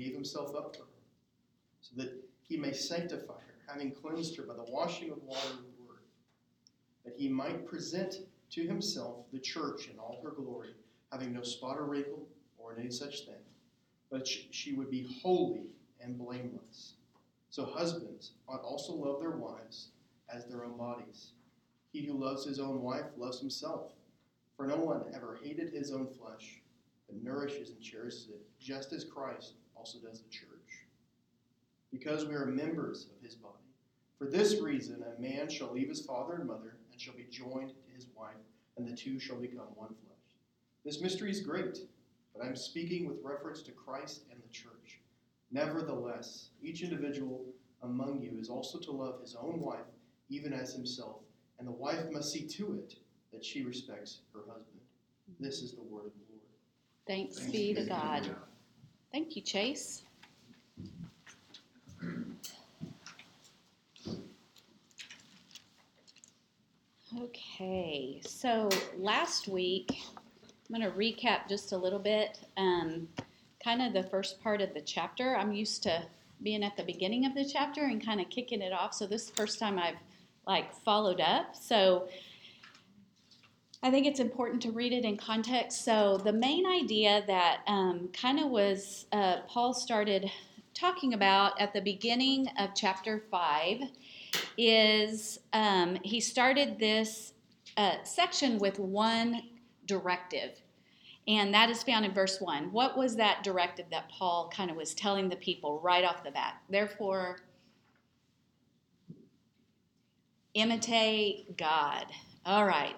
gave himself up for her, so that he may sanctify her, having cleansed her by the washing of water and the word, that he might present to himself the church in all her glory, having no spot or wrinkle or any such thing, but she would be holy and blameless. So husbands ought also love their wives as their own bodies. He who loves his own wife loves himself. For no one ever hated his own flesh, but nourishes and cherishes it, just as Christ also does the church. Because we are members of his body. For this reason, a man shall leave his father and mother, and shall be joined to his wife, and the two shall become one flesh. This mystery is great, but I'm speaking with reference to Christ and the church. Nevertheless, each individual among you is also to love his own wife, even as himself, and the wife must see to it that she respects her husband. This is the word of the Lord. Thanks, Thanks be to God. Thank you, Chase. Okay, so last week, I'm going to recap just a little bit. Um, kind of the first part of the chapter. I'm used to being at the beginning of the chapter and kind of kicking it off. So this is the first time I've like followed up. So I think it's important to read it in context. So, the main idea that um, kind of was uh, Paul started talking about at the beginning of chapter 5 is um, he started this uh, section with one directive. And that is found in verse 1. What was that directive that Paul kind of was telling the people right off the bat? Therefore, imitate God. All right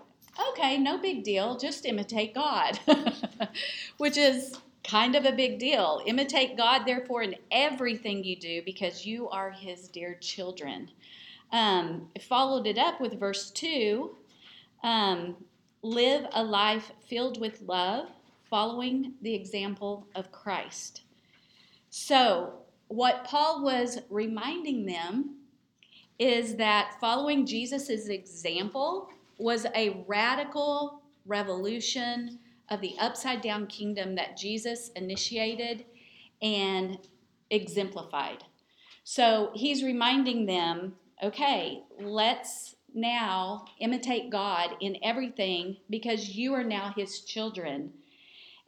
okay, no big deal, just imitate God, which is kind of a big deal. Imitate God, therefore, in everything you do, because you are His dear children. Um, followed it up with verse 2 um, live a life filled with love, following the example of Christ. So, what Paul was reminding them is that following Jesus' example was a radical revolution of the upside down kingdom that Jesus initiated and exemplified. So he's reminding them okay, let's now imitate God in everything because you are now his children.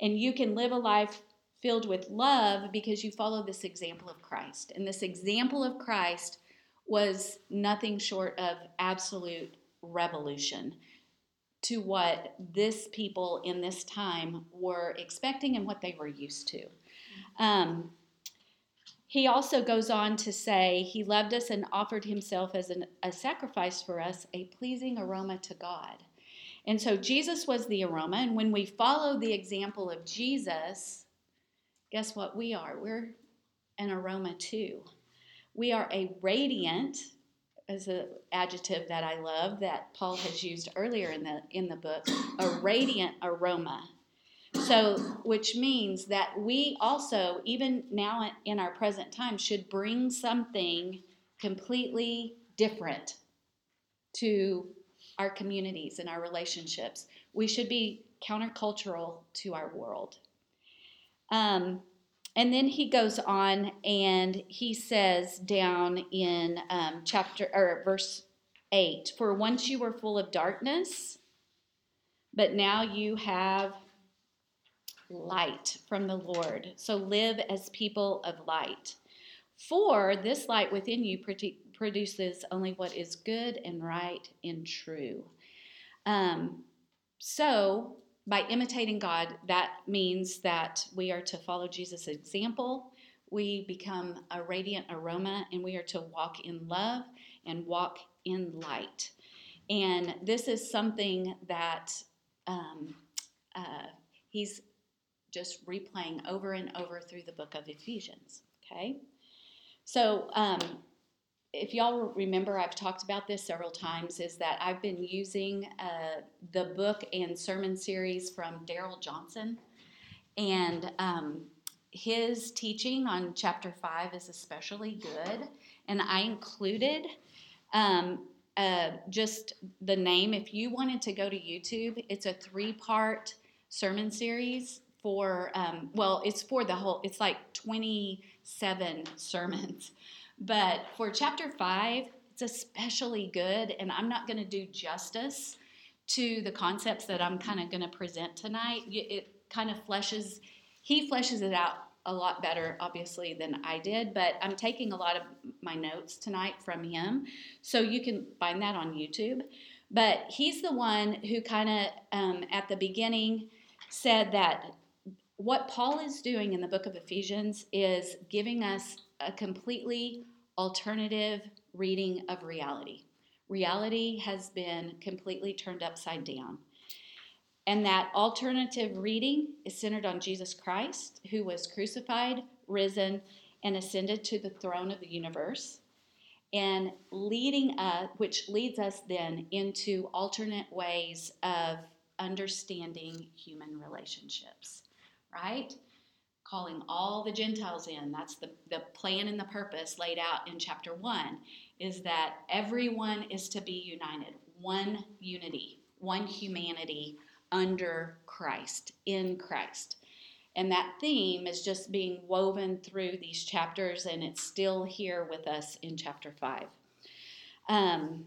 And you can live a life filled with love because you follow this example of Christ. And this example of Christ was nothing short of absolute revolution to what this people in this time were expecting and what they were used to. Um, he also goes on to say, He loved us and offered Himself as an, a sacrifice for us, a pleasing aroma to God. And so Jesus was the aroma. And when we follow the example of Jesus, guess what we are? We're an aroma too. We are a radiant is an adjective that I love that Paul has used earlier in the in the book, a radiant aroma. So, which means that we also, even now in our present time, should bring something completely different to our communities and our relationships. We should be countercultural to our world. Um, and then he goes on and he says down in um, chapter or verse 8 For once you were full of darkness, but now you have light from the Lord. So live as people of light. For this light within you produces only what is good and right and true. Um, so by imitating God, that means that we are to follow Jesus' example. We become a radiant aroma and we are to walk in love and walk in light. And this is something that um, uh, he's just replaying over and over through the book of Ephesians. Okay? So, um, if y'all remember, I've talked about this several times, is that I've been using uh, the book and sermon series from Darrell Johnson. And um, his teaching on chapter 5 is especially good. And I included um, uh, just the name. If you wanted to go to YouTube, it's a three part sermon series for, um, well, it's for the whole, it's like 27 sermons. But for chapter 5, it's especially good, and I'm not going to do justice to the concepts that I'm kind of going to present tonight. It kind of fleshes, he fleshes it out a lot better, obviously, than I did, but I'm taking a lot of my notes tonight from him. So you can find that on YouTube. But he's the one who kind of, um, at the beginning, said that what Paul is doing in the book of Ephesians is giving us a completely alternative reading of reality. Reality has been completely turned upside down. And that alternative reading is centered on Jesus Christ, who was crucified, risen, and ascended to the throne of the universe, and leading us, which leads us then into alternate ways of understanding human relationships, right? Calling all the Gentiles in. That's the, the plan and the purpose laid out in chapter one, is that everyone is to be united, one unity, one humanity under Christ, in Christ. And that theme is just being woven through these chapters, and it's still here with us in chapter 5. Um,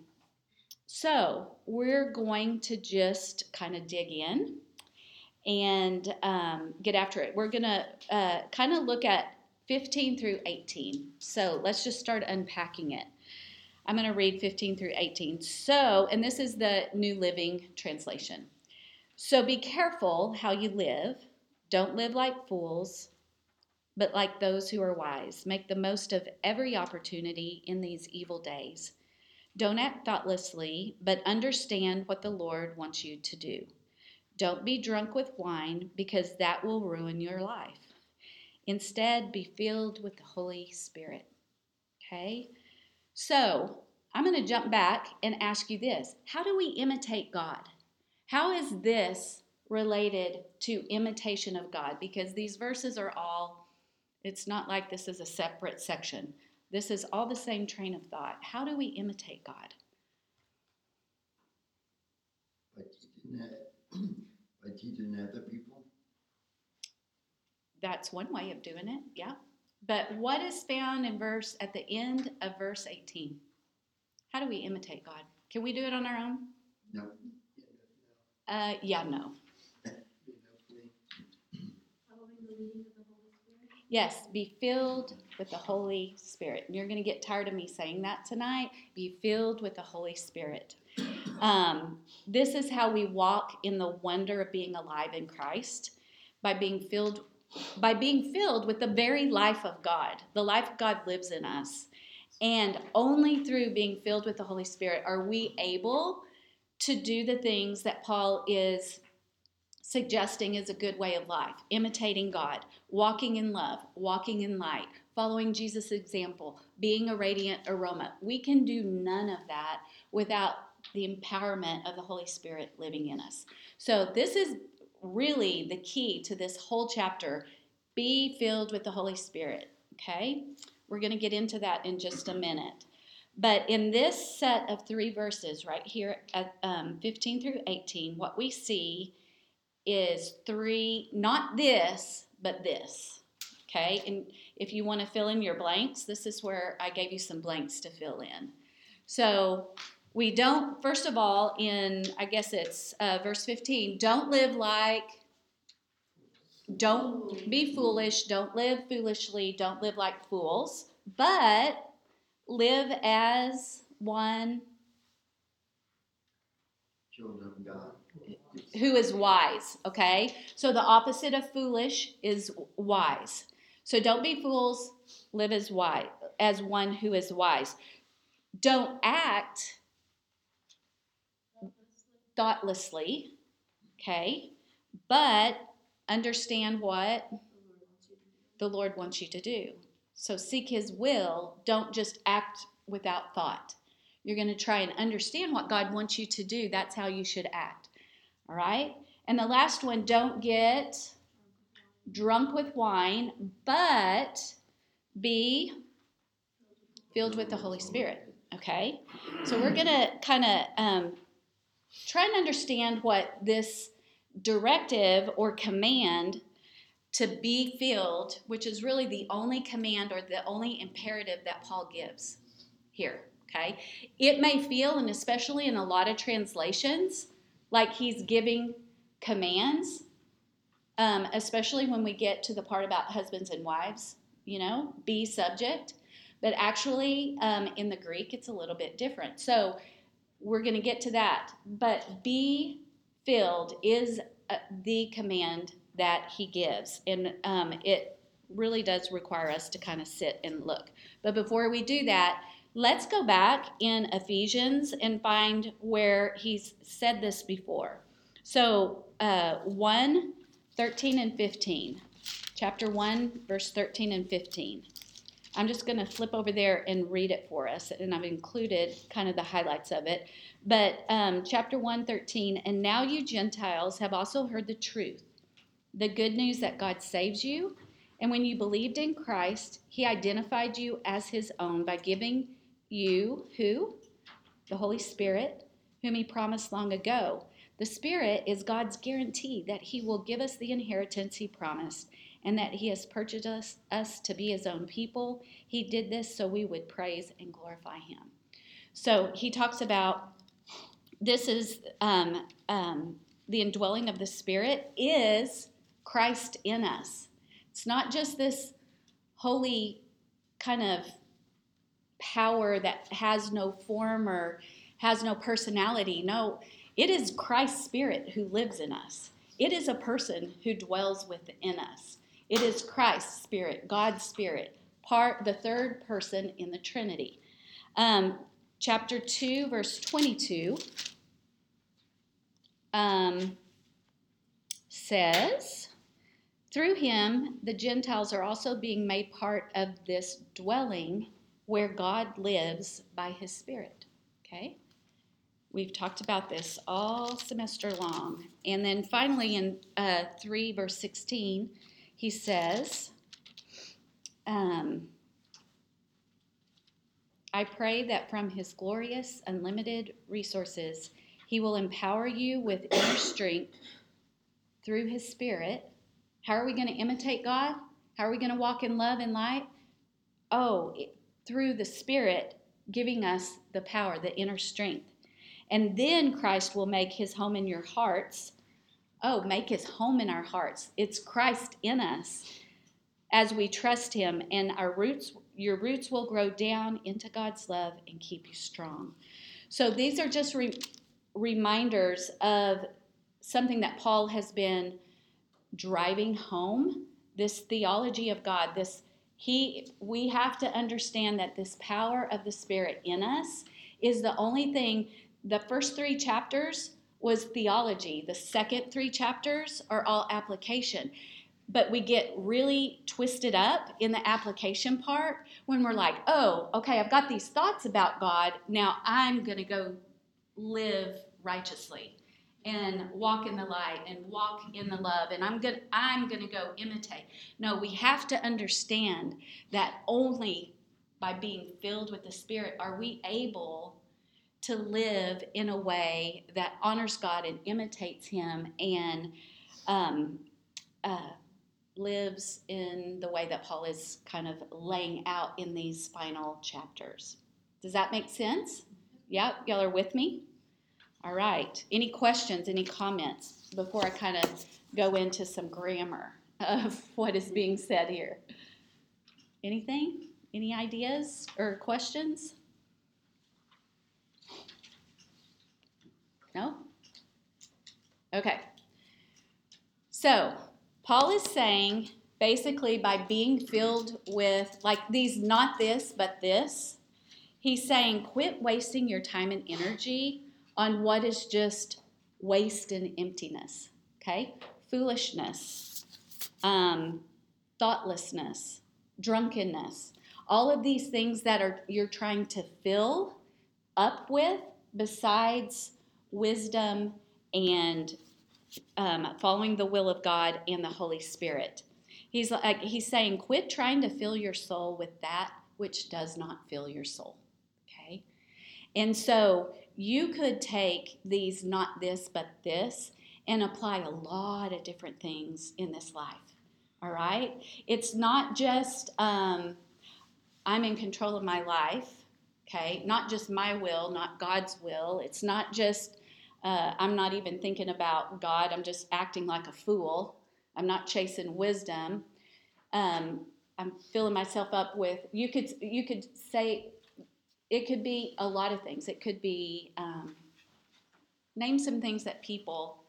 so, we're going to just kind of dig in and um, get after it. We're going to uh, kind of look at 15 through 18. So, let's just start unpacking it. I'm going to read 15 through 18. So, and this is the New Living Translation. So, be careful how you live don't live like fools, but like those who are wise. Make the most of every opportunity in these evil days. Don't act thoughtlessly, but understand what the Lord wants you to do. Don't be drunk with wine, because that will ruin your life. Instead, be filled with the Holy Spirit. Okay? So, I'm going to jump back and ask you this How do we imitate God? How is this related to imitation of God because these verses are all, it's not like this is a separate section. This is all the same train of thought. How do we imitate God? By teaching, that, by teaching other people. That's one way of doing it, yeah. But what is found in verse at the end of verse 18? How do we imitate God? Can we do it on our own? No. Uh, yeah, no. Yes, be filled with the Holy Spirit. And you're going to get tired of me saying that tonight. Be filled with the Holy Spirit. Um, this is how we walk in the wonder of being alive in Christ by being filled by being filled with the very life of God. The life of God lives in us. And only through being filled with the Holy Spirit are we able to do the things that Paul is suggesting is a good way of life, imitating God, walking in love, walking in light, following Jesus' example, being a radiant aroma. We can do none of that without the empowerment of the Holy Spirit living in us. So, this is really the key to this whole chapter. Be filled with the Holy Spirit, okay? We're going to get into that in just a minute. But in this set of three verses right here at um, 15 through 18, what we see is three, not this, but this. Okay, and if you want to fill in your blanks, this is where I gave you some blanks to fill in. So we don't, first of all, in I guess it's uh, verse 15, don't live like, don't be foolish, don't live foolishly, don't live like fools, but live as one Children of God. who is wise, okay? So the opposite of foolish is wise. So don't be fools, live as wise, as one who is wise. Don't act thoughtlessly, okay? But understand what the Lord wants you to do. So seek his will, don't just act without thought. You're going to try and understand what God wants you to do. That's how you should act. All right? And the last one don't get drunk with wine, but be filled with the Holy Spirit. Okay? So we're going to kind of um, try and understand what this directive or command to be filled, which is really the only command or the only imperative that Paul gives here. Okay. It may feel, and especially in a lot of translations, like he's giving commands, um, especially when we get to the part about husbands and wives, you know, be subject. But actually, um, in the Greek, it's a little bit different. So we're going to get to that. But be filled is uh, the command that he gives. And um, it really does require us to kind of sit and look. But before we do that, let's go back in Ephesians and find where he's said this before. So, uh, 1 13 and 15. Chapter 1, verse 13 and 15. I'm just going to flip over there and read it for us, and I've included kind of the highlights of it. But um, chapter 1, 13, and now you Gentiles have also heard the truth, the good news that God saves you. And when you believed in Christ, he identified you as his own by giving you who? The Holy Spirit, whom he promised long ago. The Spirit is God's guarantee that he will give us the inheritance he promised and that he has purchased us, us to be his own people. He did this so we would praise and glorify him. So he talks about this is um, um, the indwelling of the Spirit is Christ in us. It's not just this holy kind of power that has no form or has no personality. No, it is Christ's Spirit who lives in us. It is a person who dwells within us. It is Christ's Spirit, God's Spirit, part the third person in the Trinity. Um, chapter 2, verse 22 um, says, Through him, the Gentiles are also being made part of this dwelling where God lives by his Spirit. Okay? We've talked about this all semester long. And then finally, in uh, 3, verse 16, he says, um, I pray that from his glorious, unlimited resources, he will empower you with inner strength through his spirit. How are we going to imitate God? How are we going to walk in love and light? Oh, through the spirit giving us the power, the inner strength. And then Christ will make his home in your hearts. Oh, make his home in our hearts. It's Christ in us as we trust him and our roots your roots will grow down into God's love and keep you strong. So these are just re- reminders of something that Paul has been driving home, this theology of God, this he we have to understand that this power of the spirit in us is the only thing the first three chapters was theology. The second three chapters are all application. But we get really twisted up in the application part when we're like, oh, okay, I've got these thoughts about God. Now I'm going to go live righteously and walk in the light and walk in the love and I'm going I'm going to go imitate. No, we have to understand that only by being filled with the spirit are we able to live in a way that honors God and imitates Him and um, uh, lives in the way that Paul is kind of laying out in these final chapters. Does that make sense? Yeah, y'all are with me? All right. Any questions, any comments before I kind of go into some grammar of what is being said here? Anything? Any ideas or questions? No? Okay. So, Paul is saying basically by being filled with, like these, not this, but this, he's saying quit wasting your time and energy on what is just waste and emptiness. Okay? Foolishness, um, thoughtlessness, drunkenness, all of these things that are you're trying to fill up with besides wisdom and um, following the will of God and the Holy Spirit. He's like he's saying, quit trying to fill your soul with that which does not fill your soul. Okay, and so you could take these not this but this and apply a lot of different things in this life. All right? It's not just um, I'm in control of my life, okay? Not just my will, not God's will. It's not just uh, I'm not even thinking about God, I'm just acting like a fool. I'm not chasing wisdom. Um, I'm filling myself up with you could you could say it could be a lot of things. It could be um, name some things that people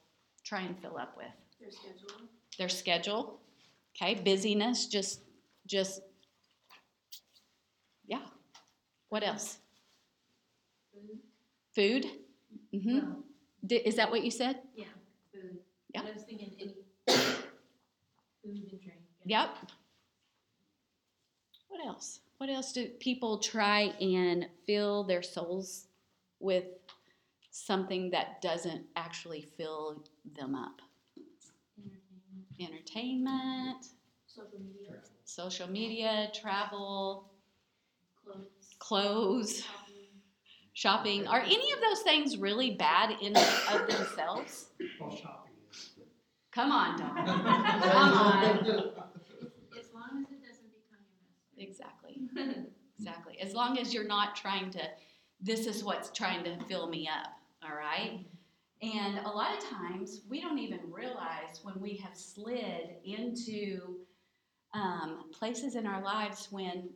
try and fill up with Their schedule. their schedule okay busyness just just yeah what else Food. food hmm Well, is that what you said yeah, food. Yeah. I was thinking any food and drink. yeah. yep what else what else do people try and fill their souls with something that doesn't actually fill them up Entertainment, entertainment social media, social media travel clothes, clothes shopping. shopping. Are any of those things really bad in of themselves? Well, shopping is. come on Dawn. come on. As long as it doesn't become your exactly. Exactly. As long as you're not trying to this is what's trying to fill me up all right? And a lot of times we don't even realize when we have slid into um, places in our lives when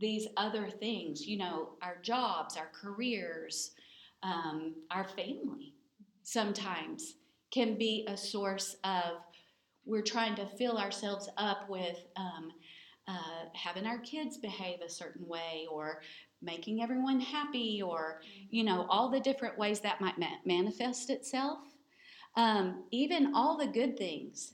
these other things, you know, our jobs, our careers, um, our family, sometimes can be a source of we're trying to fill ourselves up with um, uh, having our kids behave a certain way or making everyone happy or you know all the different ways that might ma- manifest itself. Um, even all the good things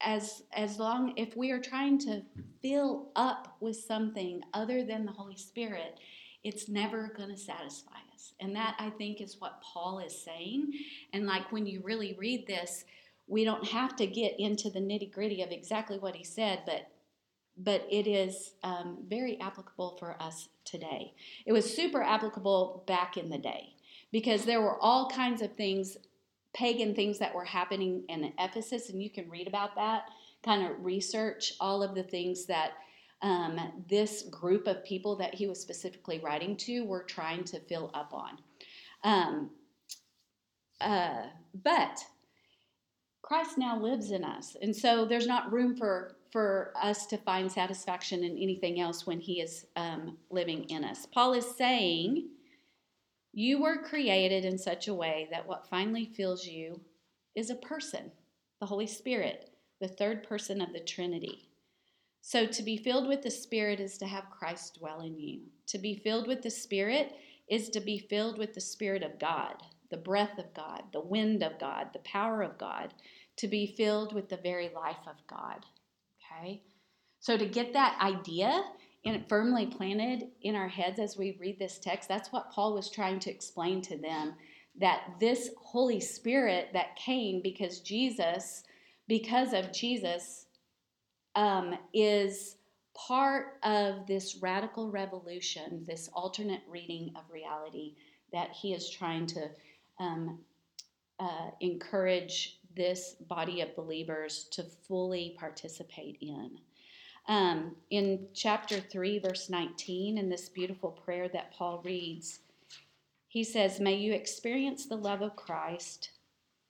as as long if we are trying to fill up with something other than the holy spirit it's never going to satisfy us. And that i think is what paul is saying. And like when you really read this we don't have to get into the nitty gritty of exactly what he said but but it is um, very applicable for us today. It was super applicable back in the day because there were all kinds of things pagan things that were happening in Ephesus, and you can read about that, kind of research all of the things that um, this group of people that he was specifically writing to were trying to fill up on. Um, uh, but Christ now lives in us, and so there's not room for for us to find satisfaction in anything else when He is um, living in us. Paul is saying you were created in such a way that what finally fills you is a person, the Holy Spirit, the third person of the Trinity. So, to be filled with the Spirit is to have Christ dwell in you. To be filled with the Spirit is to be filled with the Spirit of God, the breath of God, the wind of God, the power of God, to be filled with the very life of God. Okay? So, to get that idea, and firmly planted in our heads as we read this text. That's what Paul was trying to explain to them that this Holy Spirit that came because Jesus, because of Jesus, um, is part of this radical revolution, this alternate reading of reality that he is trying to um, uh, encourage this body of believers to fully participate in. Um, in chapter 3, verse 19, in this beautiful prayer that Paul reads, he says, May you experience the love of Christ,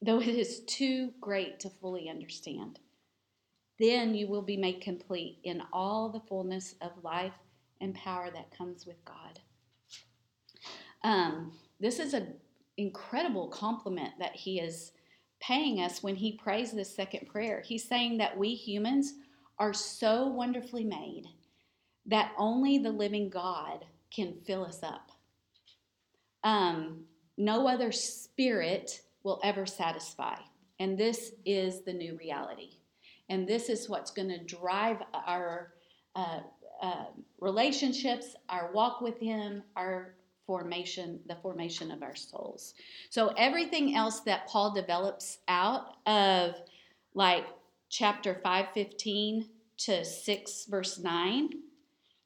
though it is too great to fully understand. Then you will be made complete in all the fullness of life and power that comes with God. Um, this is an incredible compliment that he is paying us when he prays this second prayer. He's saying that we humans are so wonderfully made that only the living God can fill us up. Um, no other spirit will ever satisfy. And this is the new reality. And this is what's going to drive our uh, uh, relationships, our walk with Him, our formation, the formation of our souls. So everything else that Paul develops out of like chapter 515 to 6 verse 9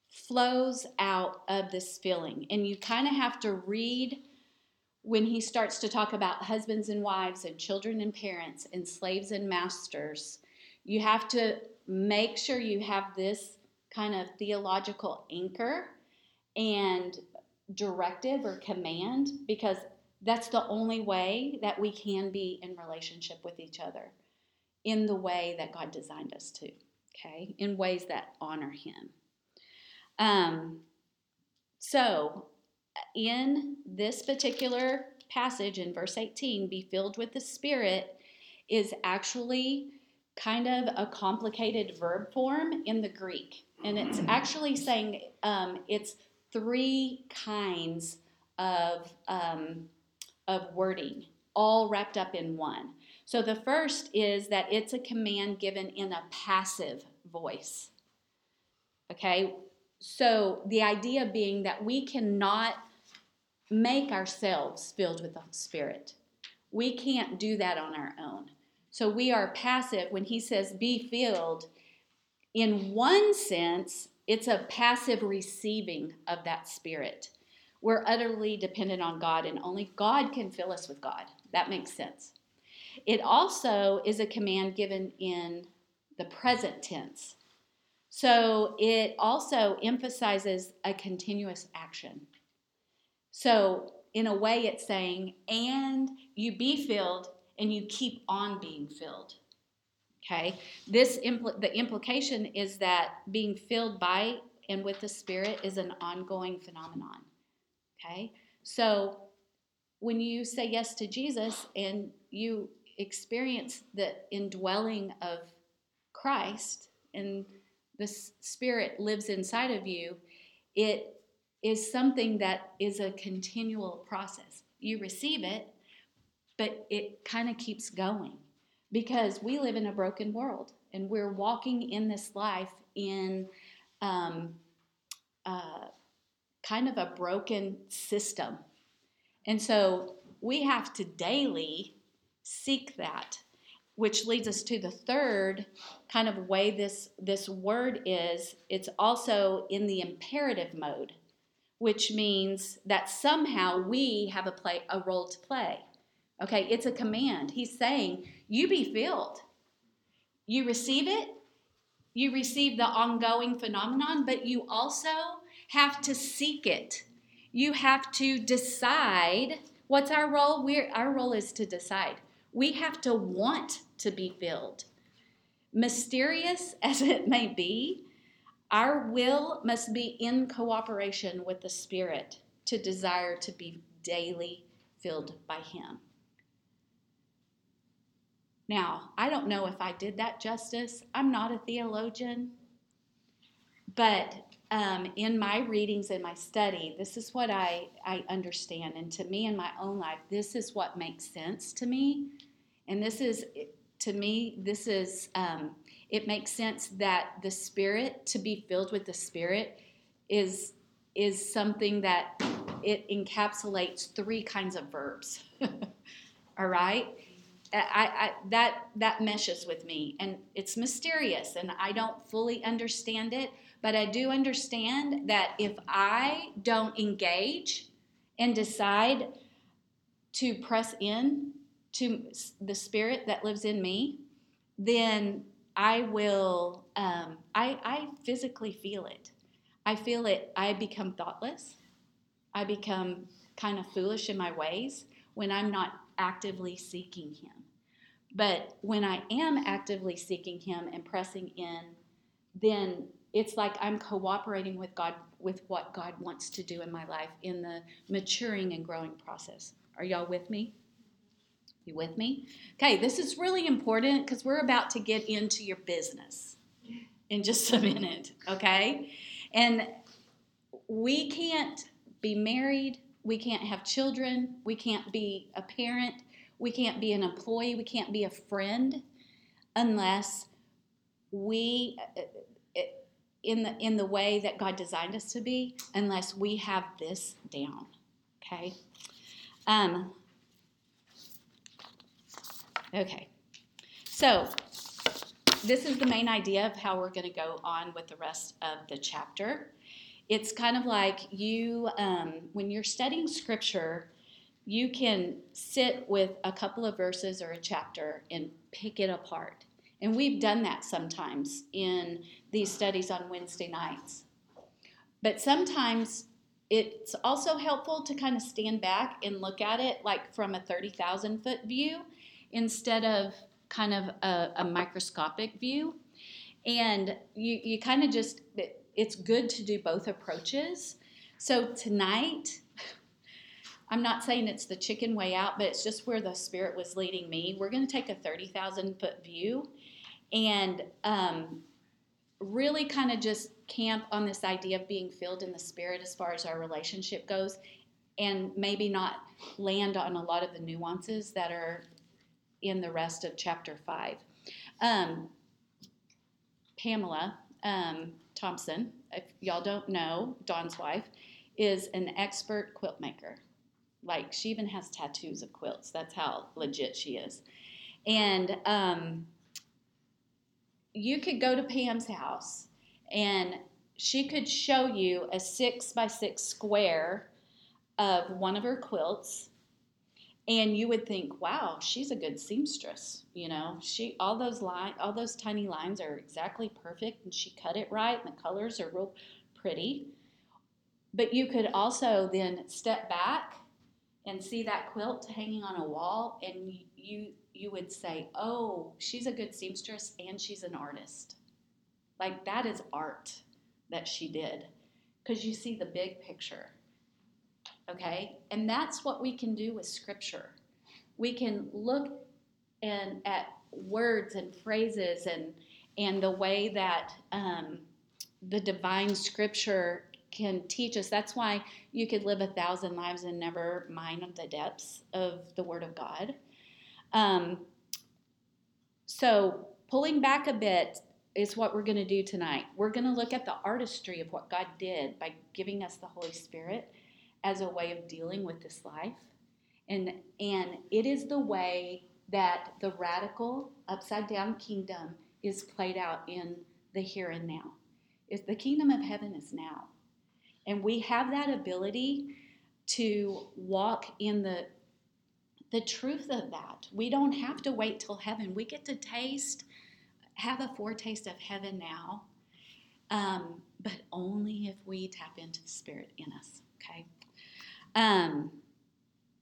flows out of this feeling. And you kind of have to read when he starts to talk about husbands and wives and children and parents and slaves and masters You have to make sure you have this kind of theological anchor and directive or command because that's the only way that we can be in relationship with each other in the way that God designed us to, okay? In ways that honor Him. Um, so, in this particular passage in verse 18, be filled with the Spirit is actually kind of a complicated verb form in the Greek. And it's actually saying um, it's three kinds of, um, of wording, all wrapped up in one. So the first is that it's a command given in a passive voice. Okay, so the idea being that we cannot make ourselves filled with the Spirit. We can't do that on our own. So we are passive when he says be filled. In one sense, it's a passive receiving of that Spirit. We're utterly dependent on God, and only God can fill us with God. That makes sense. It also is a command given in the present tense. So it also emphasizes a continuous action. So, in a way, it's saying, and you be filled and you keep on being filled. Okay? This impl- the implication is that being filled by and with the Spirit is an ongoing phenomenon. Okay? So, when you say yes to Jesus and you experience the indwelling of Christ and the Spirit lives inside of you, it is something that is a continual process. You receive it, but it kind of keeps going because we live in a broken world and we're walking in this life in um, uh, kind of a broken system. And so we have to daily seek that which leads us to the third kind of way this this word is. It's also in the imperative mode which means that somehow we have a play a role to play. Okay it's a command. He's saying you be filled. You receive it. You receive the ongoing phenomenon but you also have to seek it. You have to decide what's our role. We our role is to decide we have to want to be filled. Mysterious as it may be, our will must be in cooperation with the Spirit to desire to be daily filled by Him. Now, I don't know if I did that justice. I'm not a theologian. But um, in my readings and my study, this is what I, I understand. And to me, in my own life, this is what makes sense to me. And this is, to me, this is, um, it makes sense that the Spirit, to be filled with the Spirit, is is something that it encapsulates three kinds of verbs. All right? I, I, that that meshes with me and it's mysterious and I don't fully understand it but I do understand that if I don't engage and decide to press in to the spirit that lives in me, then I will, um, I, I physically feel it. I feel it, I become thoughtless. I become kind of foolish in my ways when I'm not actively seeking Him. But when I am actively seeking Him and pressing in, then it's like I'm cooperating with God with what God wants to do in my life in the maturing and growing process. Are y'all with me? You with me? Okay, this is really important because we're about to get into your business in just a minute, okay? And we can't be married, we can't have children, we can't be a parent, we can't be an employee, we can't be a friend unless we in the in the way that God designed us to be unless we have this down. Okay. Um, okay. So this is the main idea of how we're going to go on with the rest of the chapter. It's kind of like you, um, when you're studying scripture, you can sit with a couple of verses or a chapter and pick it apart And we've done that sometimes in these studies on Wednesday nights. But sometimes it's also helpful to kind of stand back and look at it like from a 30,000 foot view instead of kind of a, a microscopic view. And you, you kind of just, it, it's good to do both approaches. So tonight, I'm not saying it's the chicken way out, but it's just where the Spirit was leading me. We're going to take a 30,000 foot view and um, really kind of just camp on this idea of being filled in the Spirit as far as our relationship goes, and maybe not land on a lot of the nuances that are in the rest of chapter 5. Um, Pamela um, Thompson, if y'all don't know, Don's wife, is an expert quilt maker. Like, she even has tattoos of quilts. That's how legit she is. And um, you could go to Pam's house and she could show you a six by six square of one of her quilts. And you would think wow she's a good seamstress you know? She all those line all those tiny lines are exactly perfect and she cut it right and the colors are real pretty. But you could also then step back and see that quilt hanging on a wall and you you would say oh she's a good seamstress and she's an artist like that is art that she did because you see the big picture. Okay? And that's what we can do with scripture. We can look and at words and phrases and and the way that um, the divine scripture can teach us. That's why you could live a thousand lives and never mind the depths of the Word of God. Um, so, pulling back a bit, is what we're going to do tonight. We're going to look at the artistry of what God did by giving us the Holy Spirit as a way of dealing with this life. And, and it is the way that the radical upside down kingdom is played out in the here and now. Is the kingdom of heaven is now. And we have that ability to walk in the the truth of that. We don't have to wait till heaven. We get to taste have a foretaste of heaven now, um, but only if we tap into the Spirit in us, okay? Um,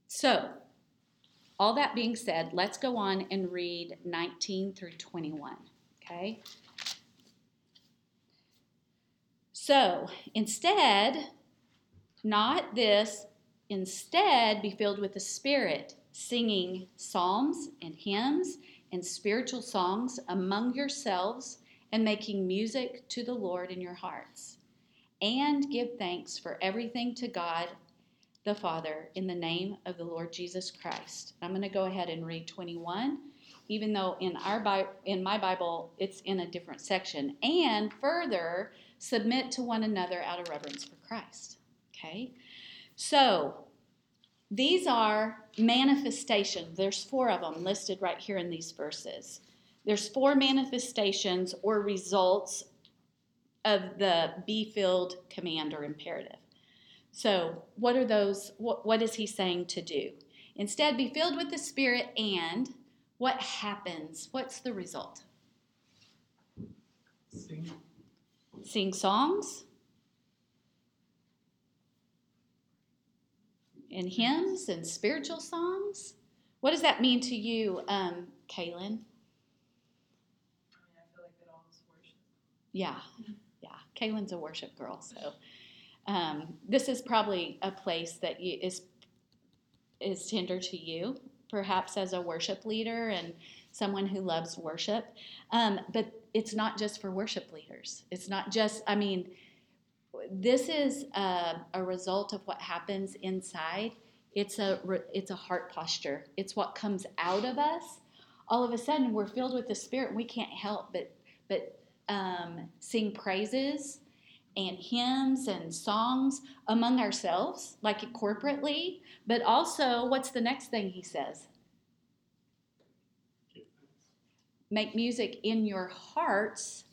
so, all that being said, let's go on and read 19 through 21, okay? So, instead, not this, instead, be filled with the Spirit, singing psalms and hymns and spiritual songs among yourselves and making music to the Lord in your hearts. And give thanks for everything to God the Father in the name of the Lord Jesus Christ. I'm going to go ahead and read 21, even though in our in my Bible it's in a different section. And further, submit to one another out of reverence for Christ. Okay? So, these are manifestations. There's four of them listed right here in these verses. There's four manifestations or results of the be filled command or imperative. So, what are those? What, what is he saying to do? Instead, be filled with the Spirit, and what happens? What's the result? Sing. Sing songs and hymns and spiritual songs. What does that mean to you, um, Kaylin? Yeah, yeah. Kaylin's a worship girl, so um, this is probably a place that you, is is tender to you, perhaps as a worship leader and someone who loves worship. Um, but it's not just for worship leaders. It's not just. I mean, this is a, a result of what happens inside. It's a it's a heart posture. It's what comes out of us. All of a sudden, we're filled with the Spirit. And we can't help but but um, sing praises and hymns and songs among ourselves, like corporately, but also, what's the next thing he says? Make music in your hearts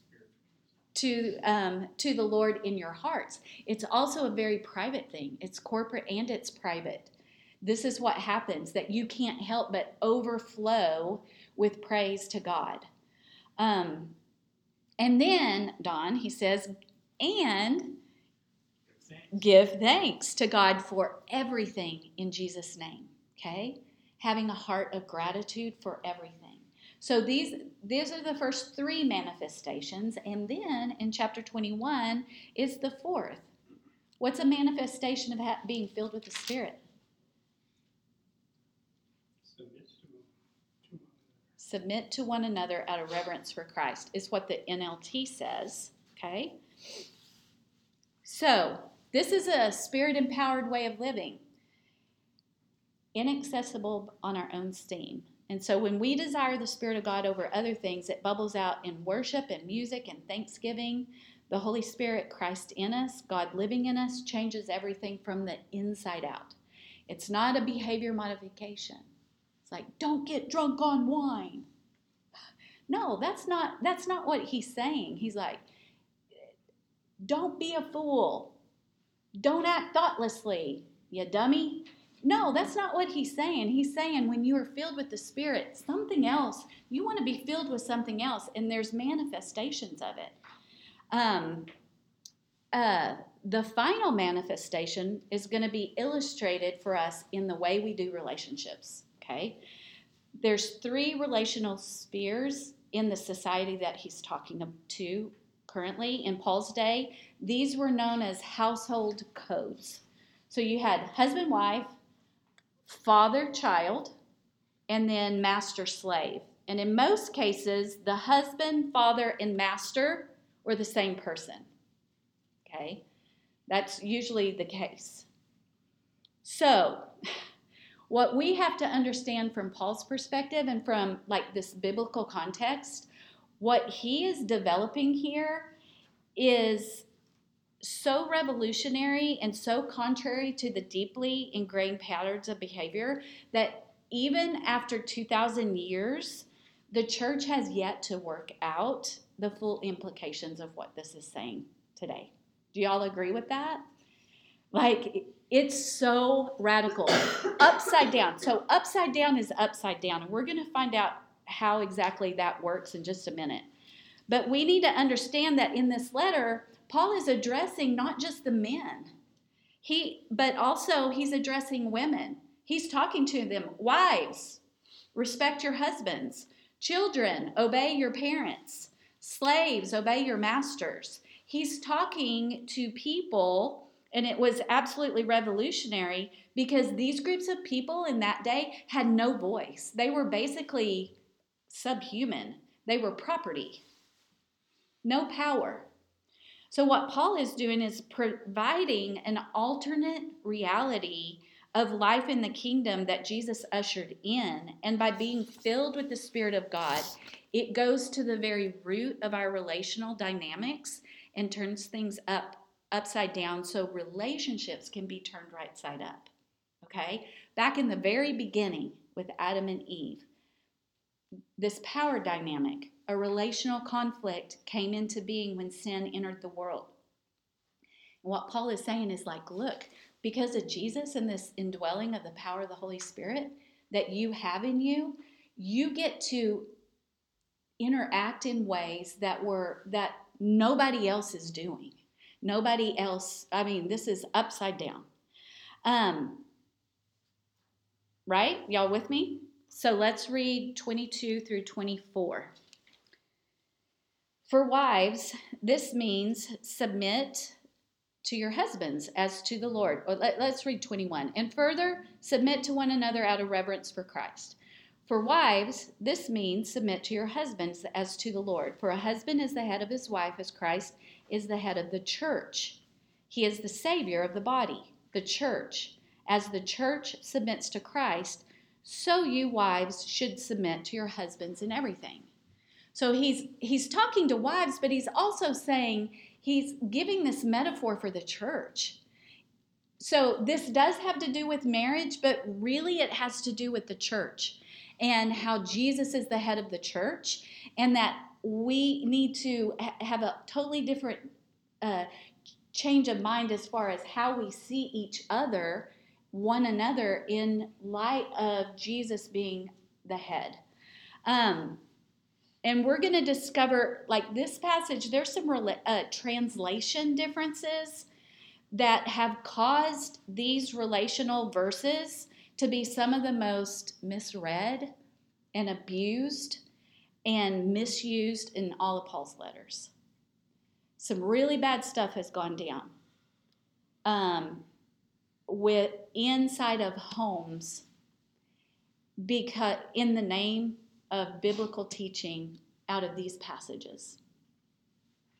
to um, to the Lord in your hearts. It's also a very private thing. It's corporate and it's private. This is what happens that you can't help but overflow with praise to God. Um, and then, Don, he says, and give thanks to God for everything in Jesus' name. Okay? Having a heart of gratitude for everything. So these these are the first three manifestations, and then in chapter 21 is the fourth. What's a manifestation of ha- being filled with the Spirit? Submit to one another out of reverence for Christ, is what the NLT says. Okay? So, this is a spirit empowered way of living, inaccessible on our own steam. And so, when we desire the Spirit of God over other things, it bubbles out in worship and music and thanksgiving. The Holy Spirit, Christ in us, God living in us, changes everything from the inside out. It's not a behavior modification. It's like, don't get drunk on wine. No, that's not that's not what he's saying. He's like, don't be a fool. Don't act thoughtlessly, you dummy. No, that's not what he's saying. He's saying when you are filled with the Spirit, something else, you want to be filled with something else, and there's manifestations of it. Um, uh, the final manifestation is going to be illustrated for us in the way we do relationships. Okay? There's three relational spheres in the society that he's talking to currently in Paul's day. These were known as household codes. So you had husband, wife, father, child, and then master, slave. And in most cases, the husband, father, and master were the same person. Okay? That's usually the case. So, what we have to understand from Paul's perspective and from like this biblical context, what he is developing here is so revolutionary and so contrary to the deeply ingrained patterns of behavior that even after 2,000 years, the church has yet to work out the full implications of what this is saying today. Do y'all agree with that? Like, it's so radical. upside down. So, upside down is upside down. And we're going to find out how exactly that works in just a minute. But we need to understand that in this letter, Paul is addressing not just the men, he, but also he's addressing women. He's talking to them wives, respect your husbands, children, obey your parents, slaves, obey your masters. He's talking to people, and it was absolutely revolutionary because these groups of people in that day had no voice. They were basically subhuman, they were property, no power. So, what Paul is doing is providing an alternate reality of life in the kingdom that Jesus ushered in. And by being filled with the Spirit of God, it goes to the very root of our relational dynamics and turns things up upside down so relationships can be turned right side up. Okay? Back in the very beginning with Adam and Eve, this power dynamic, a relational conflict came into being when sin entered the world. And what Paul is saying is like, look, because of Jesus and this indwelling of the power of the Holy Spirit that you have in you, you get to interact in ways that were that nobody else is doing. Nobody else, I mean, this is upside down. Um, right? Y'all with me? So let's read 22 through 24. For wives, this means submit to your husbands as to the Lord. Or let, us read 21. And further, submit to one another out of reverence for Christ. For wives, this means submit to your husbands as to the Lord. For a husband is the head of his wife, as Christ is the head of the church. He is the Savior of the body, the church. As the church submits to Christ, so you wives should submit to your husbands in everything. So he's he's talking to wives, but he's also saying he's giving this metaphor for the church. So this does have to do with marriage, but really it has to do with the church and how Jesus is the head of the church, and that we need to ha- have a totally different uh, change of mind as far as how we see each other, one another, in light of Jesus being the head. Um, And we're going to discover, like this passage, there's some rela- uh, translation differences that have caused these relational verses to be some of the most misread and abused and misused in all of Paul's letters. Some really bad stuff has gone down. Um, with inside of homes because in the name of biblical teaching out of these passages.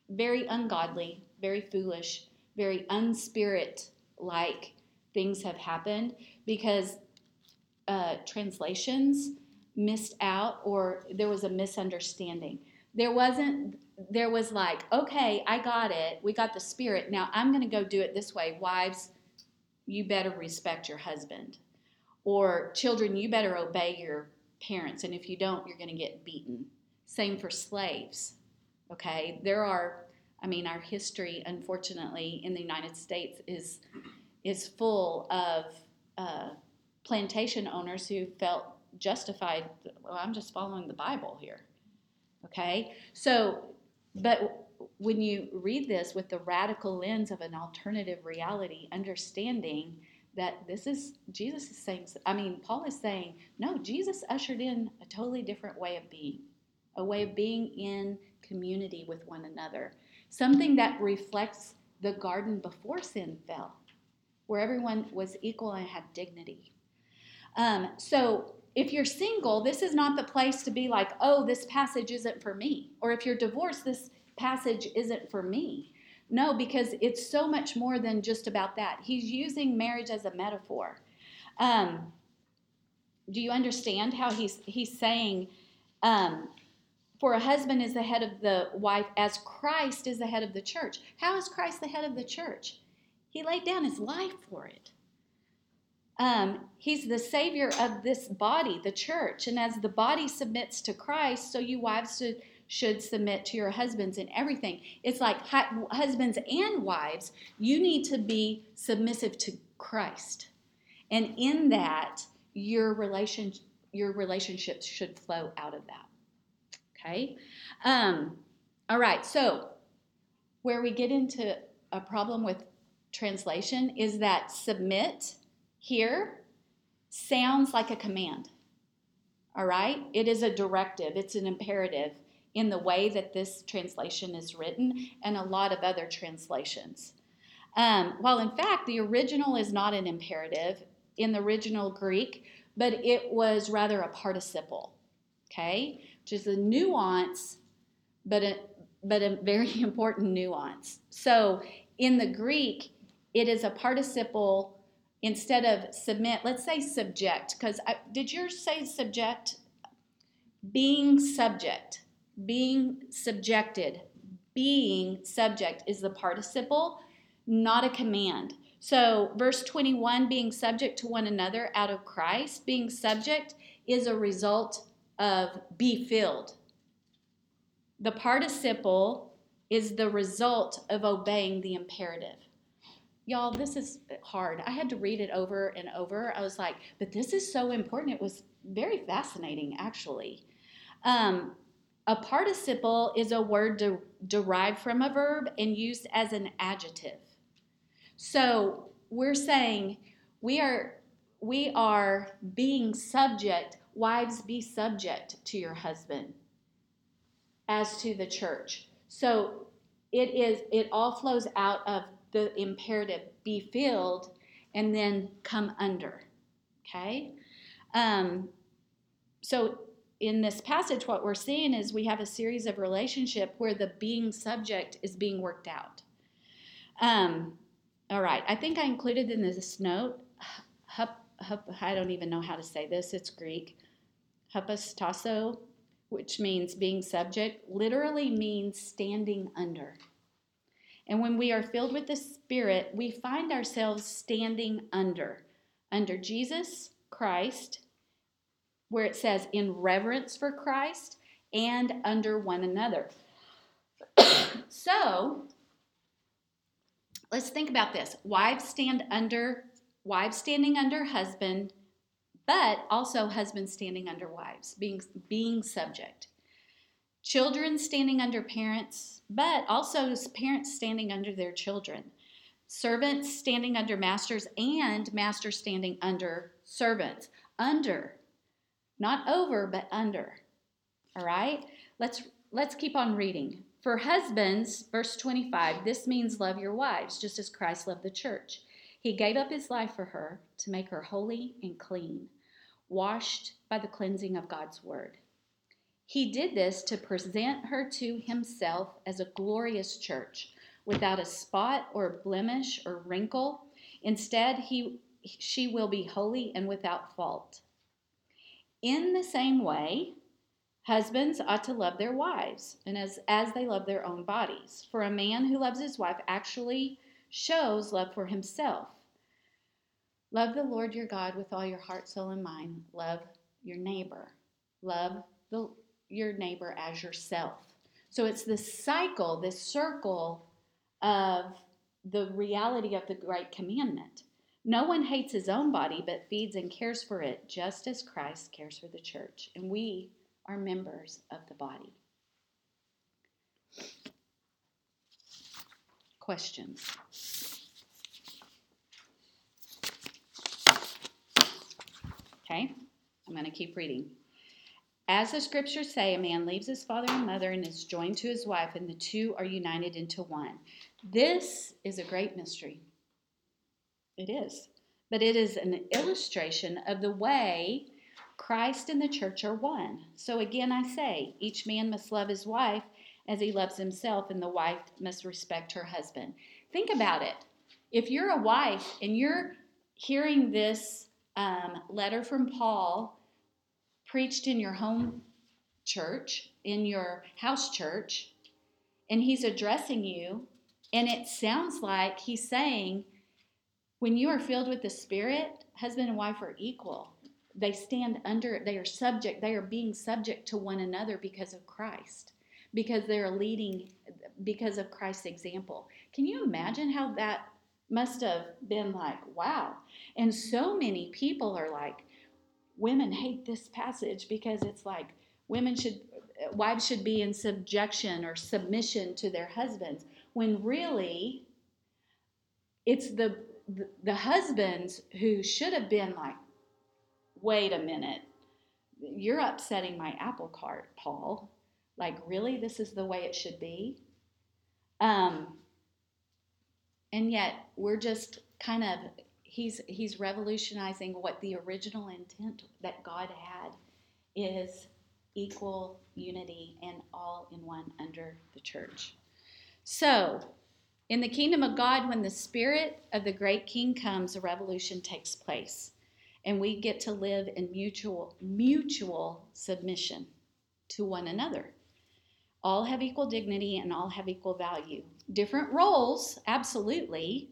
Very ungodly very foolish very unspirit like things have happened because uh, translations missed out or there was a misunderstanding. There wasn't there was like okay i got it. We got the spirit. Now i'm going to go do it this way. Wives you better respect your husband. Or children, you better obey your parents. And if you don't, you're going to get beaten. Same for slaves. Okay? There are, I mean, our history, unfortunately, in the United States is, is full of uh, plantation owners who felt justified. Well, I'm just following the Bible here. Okay? So, but when you read this with the radical lens of an alternative reality, understanding that this is Jesus is saying, I mean, Paul is saying, no, Jesus ushered in a totally different way of being, a way of being in community with one another, something that reflects the garden before sin fell, where everyone was equal and had dignity. Um, so if you're single, this is not the place to be like, oh, this passage isn't for me. Or if you're divorced, this passage isn't for me. No, because it's so much more than just about that. He's using marriage as a metaphor. Um, do you understand how he's he's saying, um, for a husband is the head of the wife as Christ is the head of the church. How is Christ the head of the church? He laid down his life for it. Um, he's the savior of this body, the church, and as the body submits to Christ, so you wives should should submit to your husbands in everything. It's like husbands and wives, you need to be submissive to Christ. And in that, your relation your relationships should flow out of that. Okay? Um, all right, so where we get into a problem with translation is that submit here sounds like a command. All right? It is a directive, it's an imperative in the way that this translation is written and a lot of other translations. Um, while in fact, the original is not an imperative in the original Greek, but it was rather a participle, okay, which is a nuance, but a, but a very important nuance. So in the Greek, it is a participle instead of submit. Let's say subject, because did yours say subject? Being subject being subjected, being subject is the participle, not a command. So, verse 21 being subject to one another out of Christ, being subject is a result of be filled. The participle is the result of obeying the imperative. Y'all, this is hard. I had to read it over and over. I was like, but this is so important. It was very fascinating, actually. Um, a participle is a word de- derived from a verb and used as an adjective. So we're saying we are we are being subject. Wives, be subject to your husband, as to the church. So it is. It all flows out of the imperative: be filled, and then come under. Okay. Um, so in this passage, what we're seeing is we have a series of relationship where the being subject is being worked out. Um, all right, I think I included in this note, hup, hup, I don't even know how to say this, it's Greek. Hupostasso, which means being subject, literally means standing under. And when we are filled with the Spirit, we find ourselves standing under, under Jesus Christ where it says in reverence for Christ and under one another. so, let's think about this. Wives stand under wives standing under husband, but also husbands standing under wives, being being subject. children standing under parents, but also parents standing under their children, servants standing under masters, and masters standing under servants. Under, not over, but under. All right? Let's let's keep on reading. For husbands, verse 25, this means love your wives, just as Christ loved the church. He gave up his life for her to make her holy and clean, washed by the cleansing of God's word. He did this to present her to himself as a glorious church, without a spot or blemish or wrinkle. Instead, he, she will be holy and without fault. In the same way, husbands ought to love their wives, and as, as they love their own bodies. For a man who loves his wife actually shows love for himself. Love the Lord your God with all your heart, soul, and mind. Love your neighbor. Love the, your neighbor as yourself. So it's this cycle, this circle of the reality of the great commandment. No one hates his own body, but feeds and cares for it, just as Christ cares for the church. And we are members of the body. Questions? Okay, I'm going to keep reading. As the scriptures say, a man leaves his father and mother and is joined to his wife, and the two are united into one. This is a great mystery. It is. But it is an illustration of the way Christ and the church are one. So again, I say, each man must love his wife as he loves himself, and the wife must respect her husband. Think about it. If you're a wife and you're hearing this um, letter from Paul preached in your home church, in your house church, and he's addressing you, and it sounds like he's saying, when you are filled with the Spirit, husband and wife are equal. They stand under, they are subject, they are being subject to one another because of Christ, because they're leading, because of Christ's example. Can you imagine how that must have been like, wow? And so many people are like, women hate this passage because it's like women should, wives should be in subjection or submission to their husbands, when really it's the the, husbands who should have been like, wait a minute, you're upsetting my apple cart, Paul. Like, really, this is the way it should be? Um, and yet, we're just kind of, he's, he's revolutionizing what the original intent that God had is equal unity and all in one under the church. So, in the kingdom of God, when the spirit of the great king comes, a revolution takes place. And we get to live in mutual mutual submission to one another. All have equal dignity and all have equal value. Different roles, absolutely.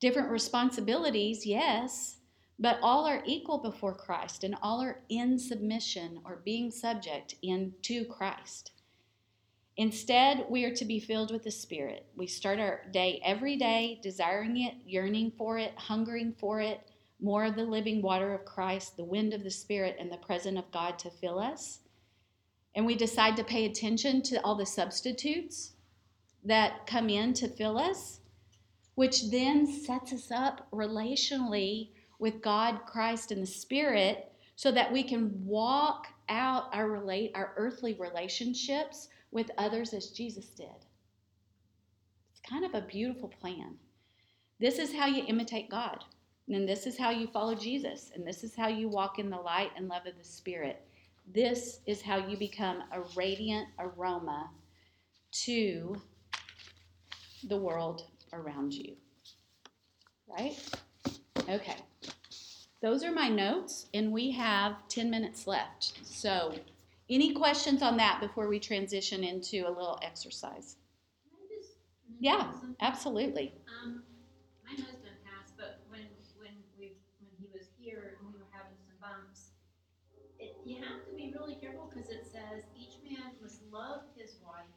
Different responsibilities, yes. But all are equal before Christ and all are in submission or being subject in to Christ. Instead, we are to be filled with the Spirit. We start our day every day desiring it, yearning for it, hungering for it, more of the living water of Christ, the wind of the Spirit, and the presence of God to fill us. And we decide to pay attention to all the substitutes that come in to fill us, which then sets us up relationally with God, Christ, and the Spirit so that we can walk out our relate our earthly relationships with others as Jesus did. It's kind of a beautiful plan. This is how you imitate God, and this is how you follow Jesus, and this is how you walk in the light and love of the Spirit. This is how you become a radiant aroma to the world around you. Right? Okay. Those are my notes, and we have 10 minutes left. So, any questions on that before we transition into a little exercise? Can I just Yeah, something? absolutely. Um, my husband passed, but when, when we, when he was here and we were having some bumps, it, you have to be really careful, cause it says each man must love his wife,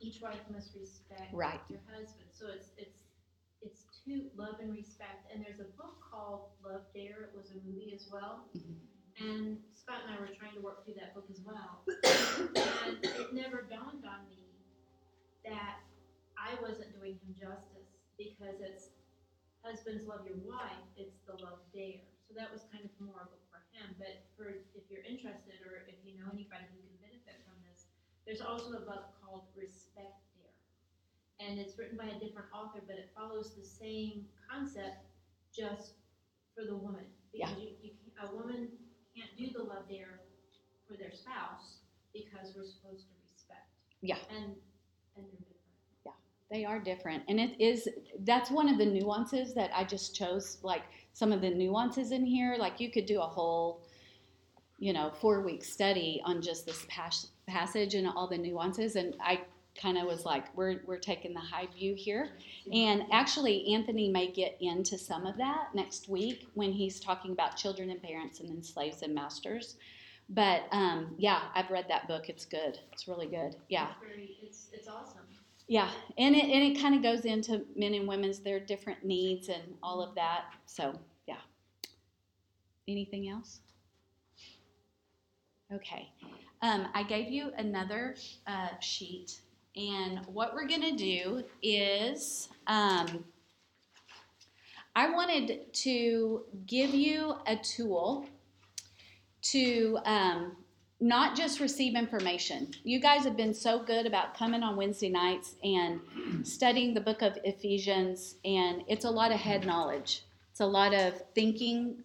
each wife must respect Right. their husband, so it's, it's, it's to love and respect, and there's a book called Love Dare, it was a movie as well. Mhm. And Scott and I were trying to work through that book as well. and it never dawned on me that I wasn't doing him justice because it's husbands love your wife, it's the Love Dare. So that was kind of more of a for him. But for if you're interested or if you know anybody who can benefit from this, there's also a book called Respect Dare. And it's written by a different author, but it follows the same concept just for the woman. Yeah. Because you, you, can- a woman can't do the Love Dare for their spouse because we're supposed to respect. Yeah. And, and they're different. Yeah, they are different. And it is, that's one of the nuances that I just chose, like some of the nuances in here. Like you could do a whole, you know, four week study on just this pas- passage and all the nuances. And I kind of was like, we're, we're taking the high view here. And actually, Anthony may get into some of that next week when he's talking about children and parents and then slaves and masters. But um, yeah, I've read that book. It's good. It's really good. Yeah. It's very, it's, it's awesome. Yeah, and it and it kind of goes into men and women's their different needs and all of that. So yeah. Anything else? Okay, um, I gave you another uh, sheet, and what we're gonna do is um, I wanted to give you a tool to um, not just receive information. You guys have been so good about coming on Wednesday nights and studying the book of Ephesians, and it's a lot of head knowledge. It's a lot of thinking.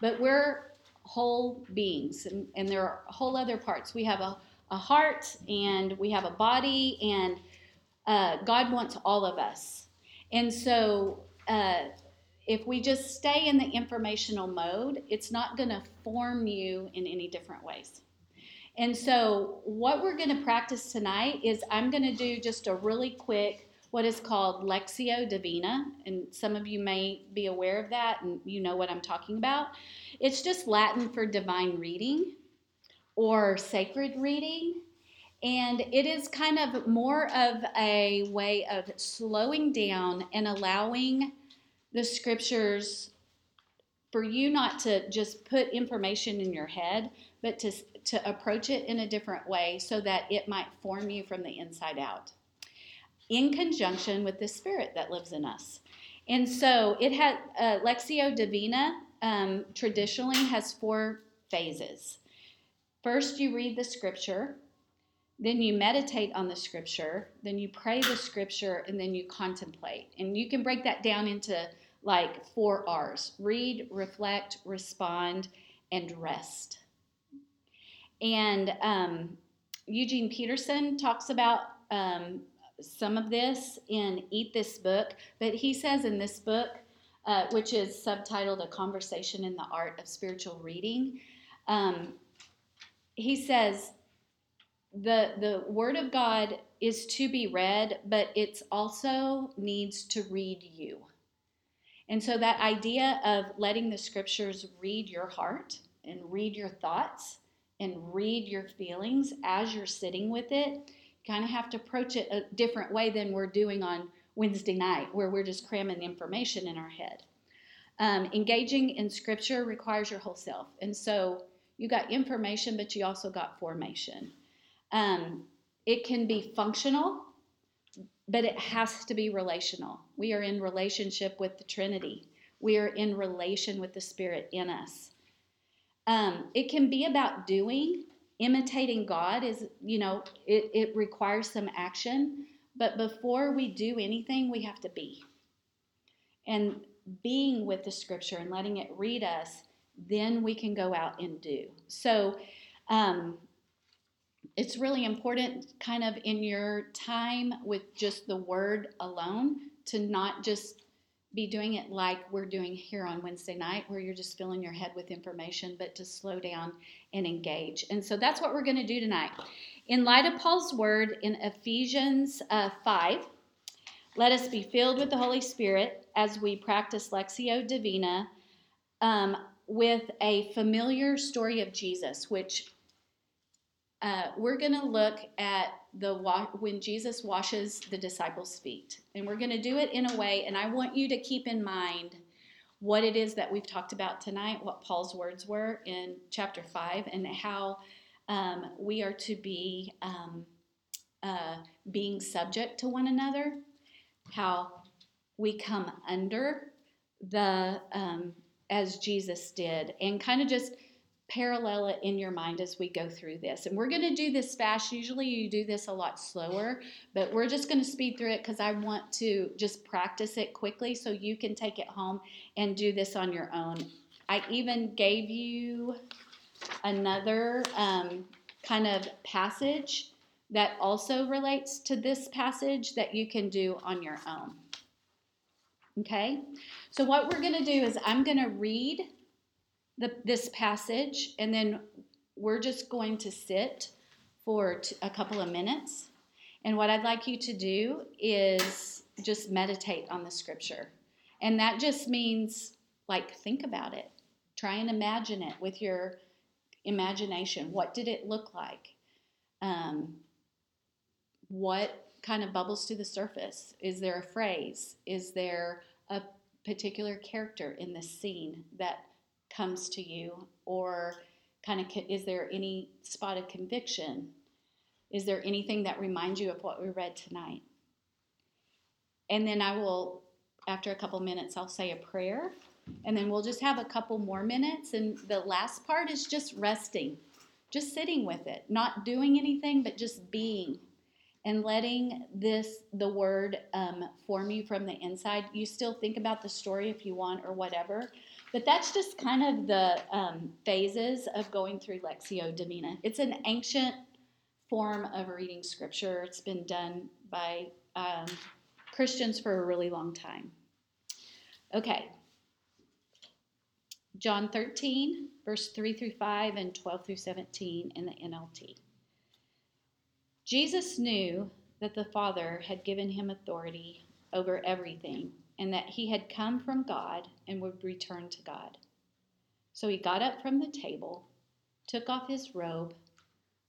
But we're whole beings, and, and there are whole other parts. We have a, a heart, and we have a body, and uh, God wants all of us. And so, uh, if we just stay in the informational mode, it's not going to form you in any different ways. And so, what we're going to practice tonight is I'm going to do just a really quick, what is called Lectio Divina. And some of you may be aware of that and you know what I'm talking about. It's just Latin for divine reading or sacred reading. And it is kind of more of a way of slowing down and allowing the scriptures for you not to just put information in your head, but to, to approach it in a different way so that it might form you from the inside out in conjunction with the spirit that lives in us. And so it had, uh, Lectio Divina um, traditionally has four phases. First, you read the scripture, then you meditate on the scripture, then you pray the scripture, and then you contemplate. And you can break that down into like four R's read, reflect, respond, and rest. And um, Eugene Peterson talks about um, some of this in Eat This Book, but he says in this book, uh, which is subtitled A Conversation in the Art of Spiritual Reading, um, he says, the the word of god is to be read but it's also needs to read you. And so that idea of letting the scriptures read your heart and read your thoughts and read your feelings as you're sitting with it you kind of have to approach it a different way than we're doing on wednesday night where we're just cramming information in our head. Um, engaging in scripture requires your whole self. And so you got information but you also got formation um, it can be functional, but it has to be relational. We are in relationship with the Trinity. We are in relation with the Spirit in us. Um, it can be about doing. Imitating God is, you know, it, it requires some action. But before we do anything, we have to be. And being with the Scripture and letting it read us, then we can go out and do. So, um, it's really important kind of in your time with just the word alone to not just be doing it like we're doing here on Wednesday night where you're just filling your head with information but to slow down and engage. And so that's what we're going to do tonight. In light of Paul's word in Ephesians uh, 5, let us be filled with the Holy Spirit as we practice Lectio Divina um, with a familiar story of Jesus, which uh, we're going to look at the wa- when Jesus washes the disciples' feet, and we're going to do it in a way. And I want you to keep in mind what it is that we've talked about tonight, what Paul's words were in chapter 5, and how um, we are to be um, uh, being subject to one another, how we come under the, um, as Jesus did, and kind of just parallel it in your mind as we go through this. And we're going to do this fast. Usually you do this a lot slower, but we're just going to speed through it because I want to just practice it quickly so you can take it home and do this on your own. I even gave you another um, kind of passage that also relates to this passage that you can do on your own. Okay? So, what we're going to do is I'm going to read the, this passage and then we're just going to sit for t- a couple of minutes. And what I'd like you to do is just meditate on the scripture. And that just means like think about it. Try and imagine it with your imagination. What did it look like? Um, what kind of bubbles to the surface? Is there a phrase? Is there a particular character in this scene that comes to you? Or kind of is there any spot of conviction? Is there anything that reminds you of what we read tonight? And then I will, after a couple minutes, I'll say a prayer. And then we'll just have a couple more minutes. And the last part is just resting, just sitting with it, not doing anything, but just being and letting this the word um, form you from the inside. You still think about the story if you want or whatever but that's just kind of the um, phases of going through lectio divina. It's an ancient form of reading scripture. It's been done by um, christians for a really long time. Okay. John 13 verse 3 through 5 and 12 through 17 in the nlt Jesus knew that the Father had given him authority over everything and that he had come from God and would return to God. So he got up from the table, took off his robe,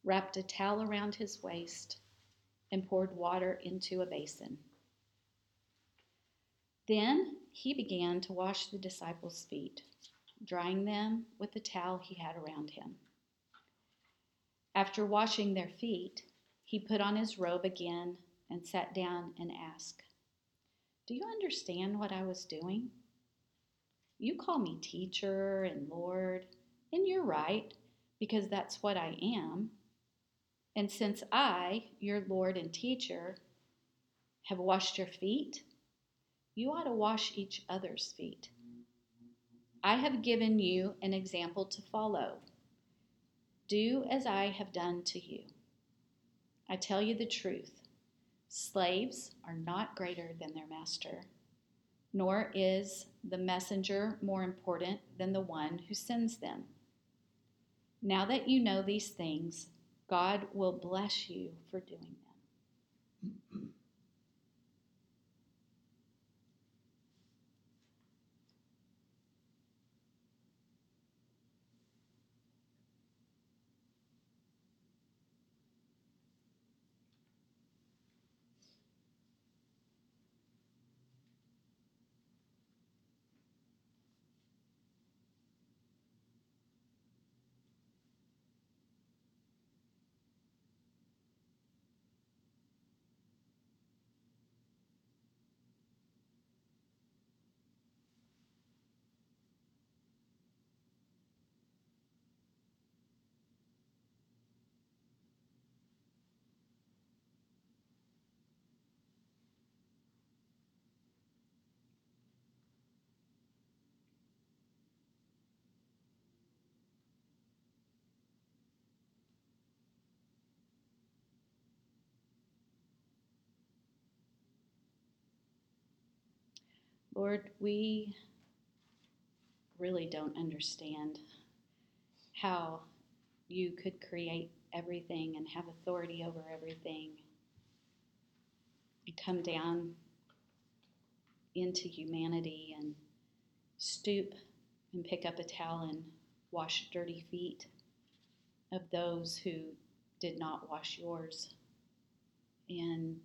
wrapped a towel around his waist, and poured water into a basin. Then he began to wash the disciples' feet, drying them with the towel he had around him. After washing their feet, he put on his robe again and sat down and asked, Do you understand what I was doing? You call me teacher and Lord, and you're right, because that's what I am. And since I, your Lord and teacher, have washed your feet, you ought to wash each other's feet. I have given you an example to follow. Do as I have done to you. I tell you the truth slaves are not greater than their master, nor is the messenger more important than the one who sends them. Now that you know these things, God will bless you for doing them. Lord, we really don't understand how you could create everything and have authority over everything and come down into humanity and stoop and pick up a towel and wash dirty feet of those who did not wash yours. And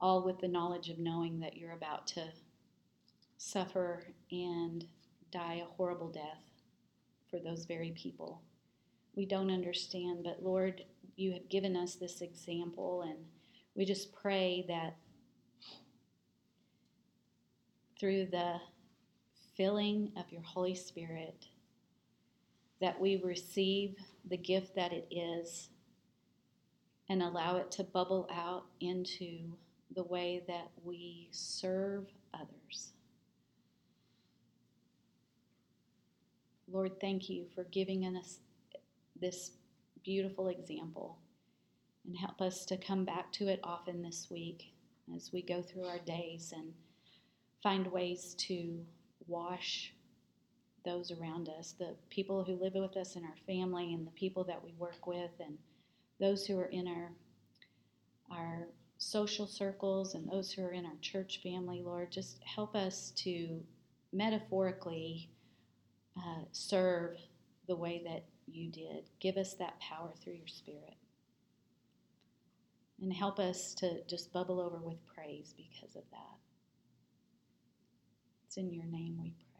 all with the knowledge of knowing that you're about to suffer and die a horrible death for those very people. We don't understand, but Lord, you have given us this example, and we just pray that through the filling of your Holy Spirit, that we receive the gift that it is and allow it to bubble out into the way that we serve others. Lord, thank you for giving us this beautiful example. And help us to come back to it often this week as we go through our days and find ways to wash those around us, the people who live with us in our family and the people that we work with and those who are in our our social circles and those who are in our church family, Lord, just help us to metaphorically uh, serve the way that you did. Give us that power through your Spirit. And help us to just bubble over with praise because of that. It's in your name we pray.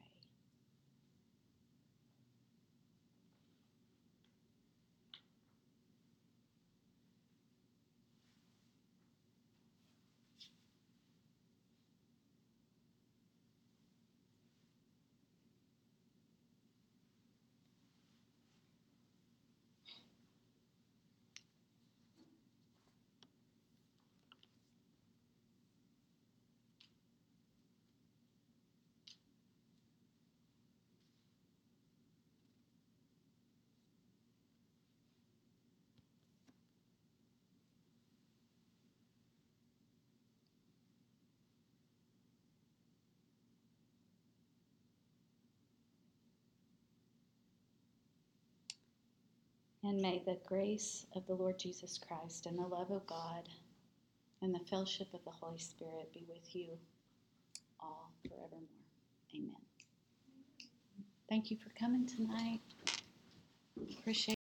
And may the grace of the Lord Jesus Christ and the love of God and the fellowship of the Holy Spirit be with you all forevermore. Amen. Thank you for coming tonight. Appreciate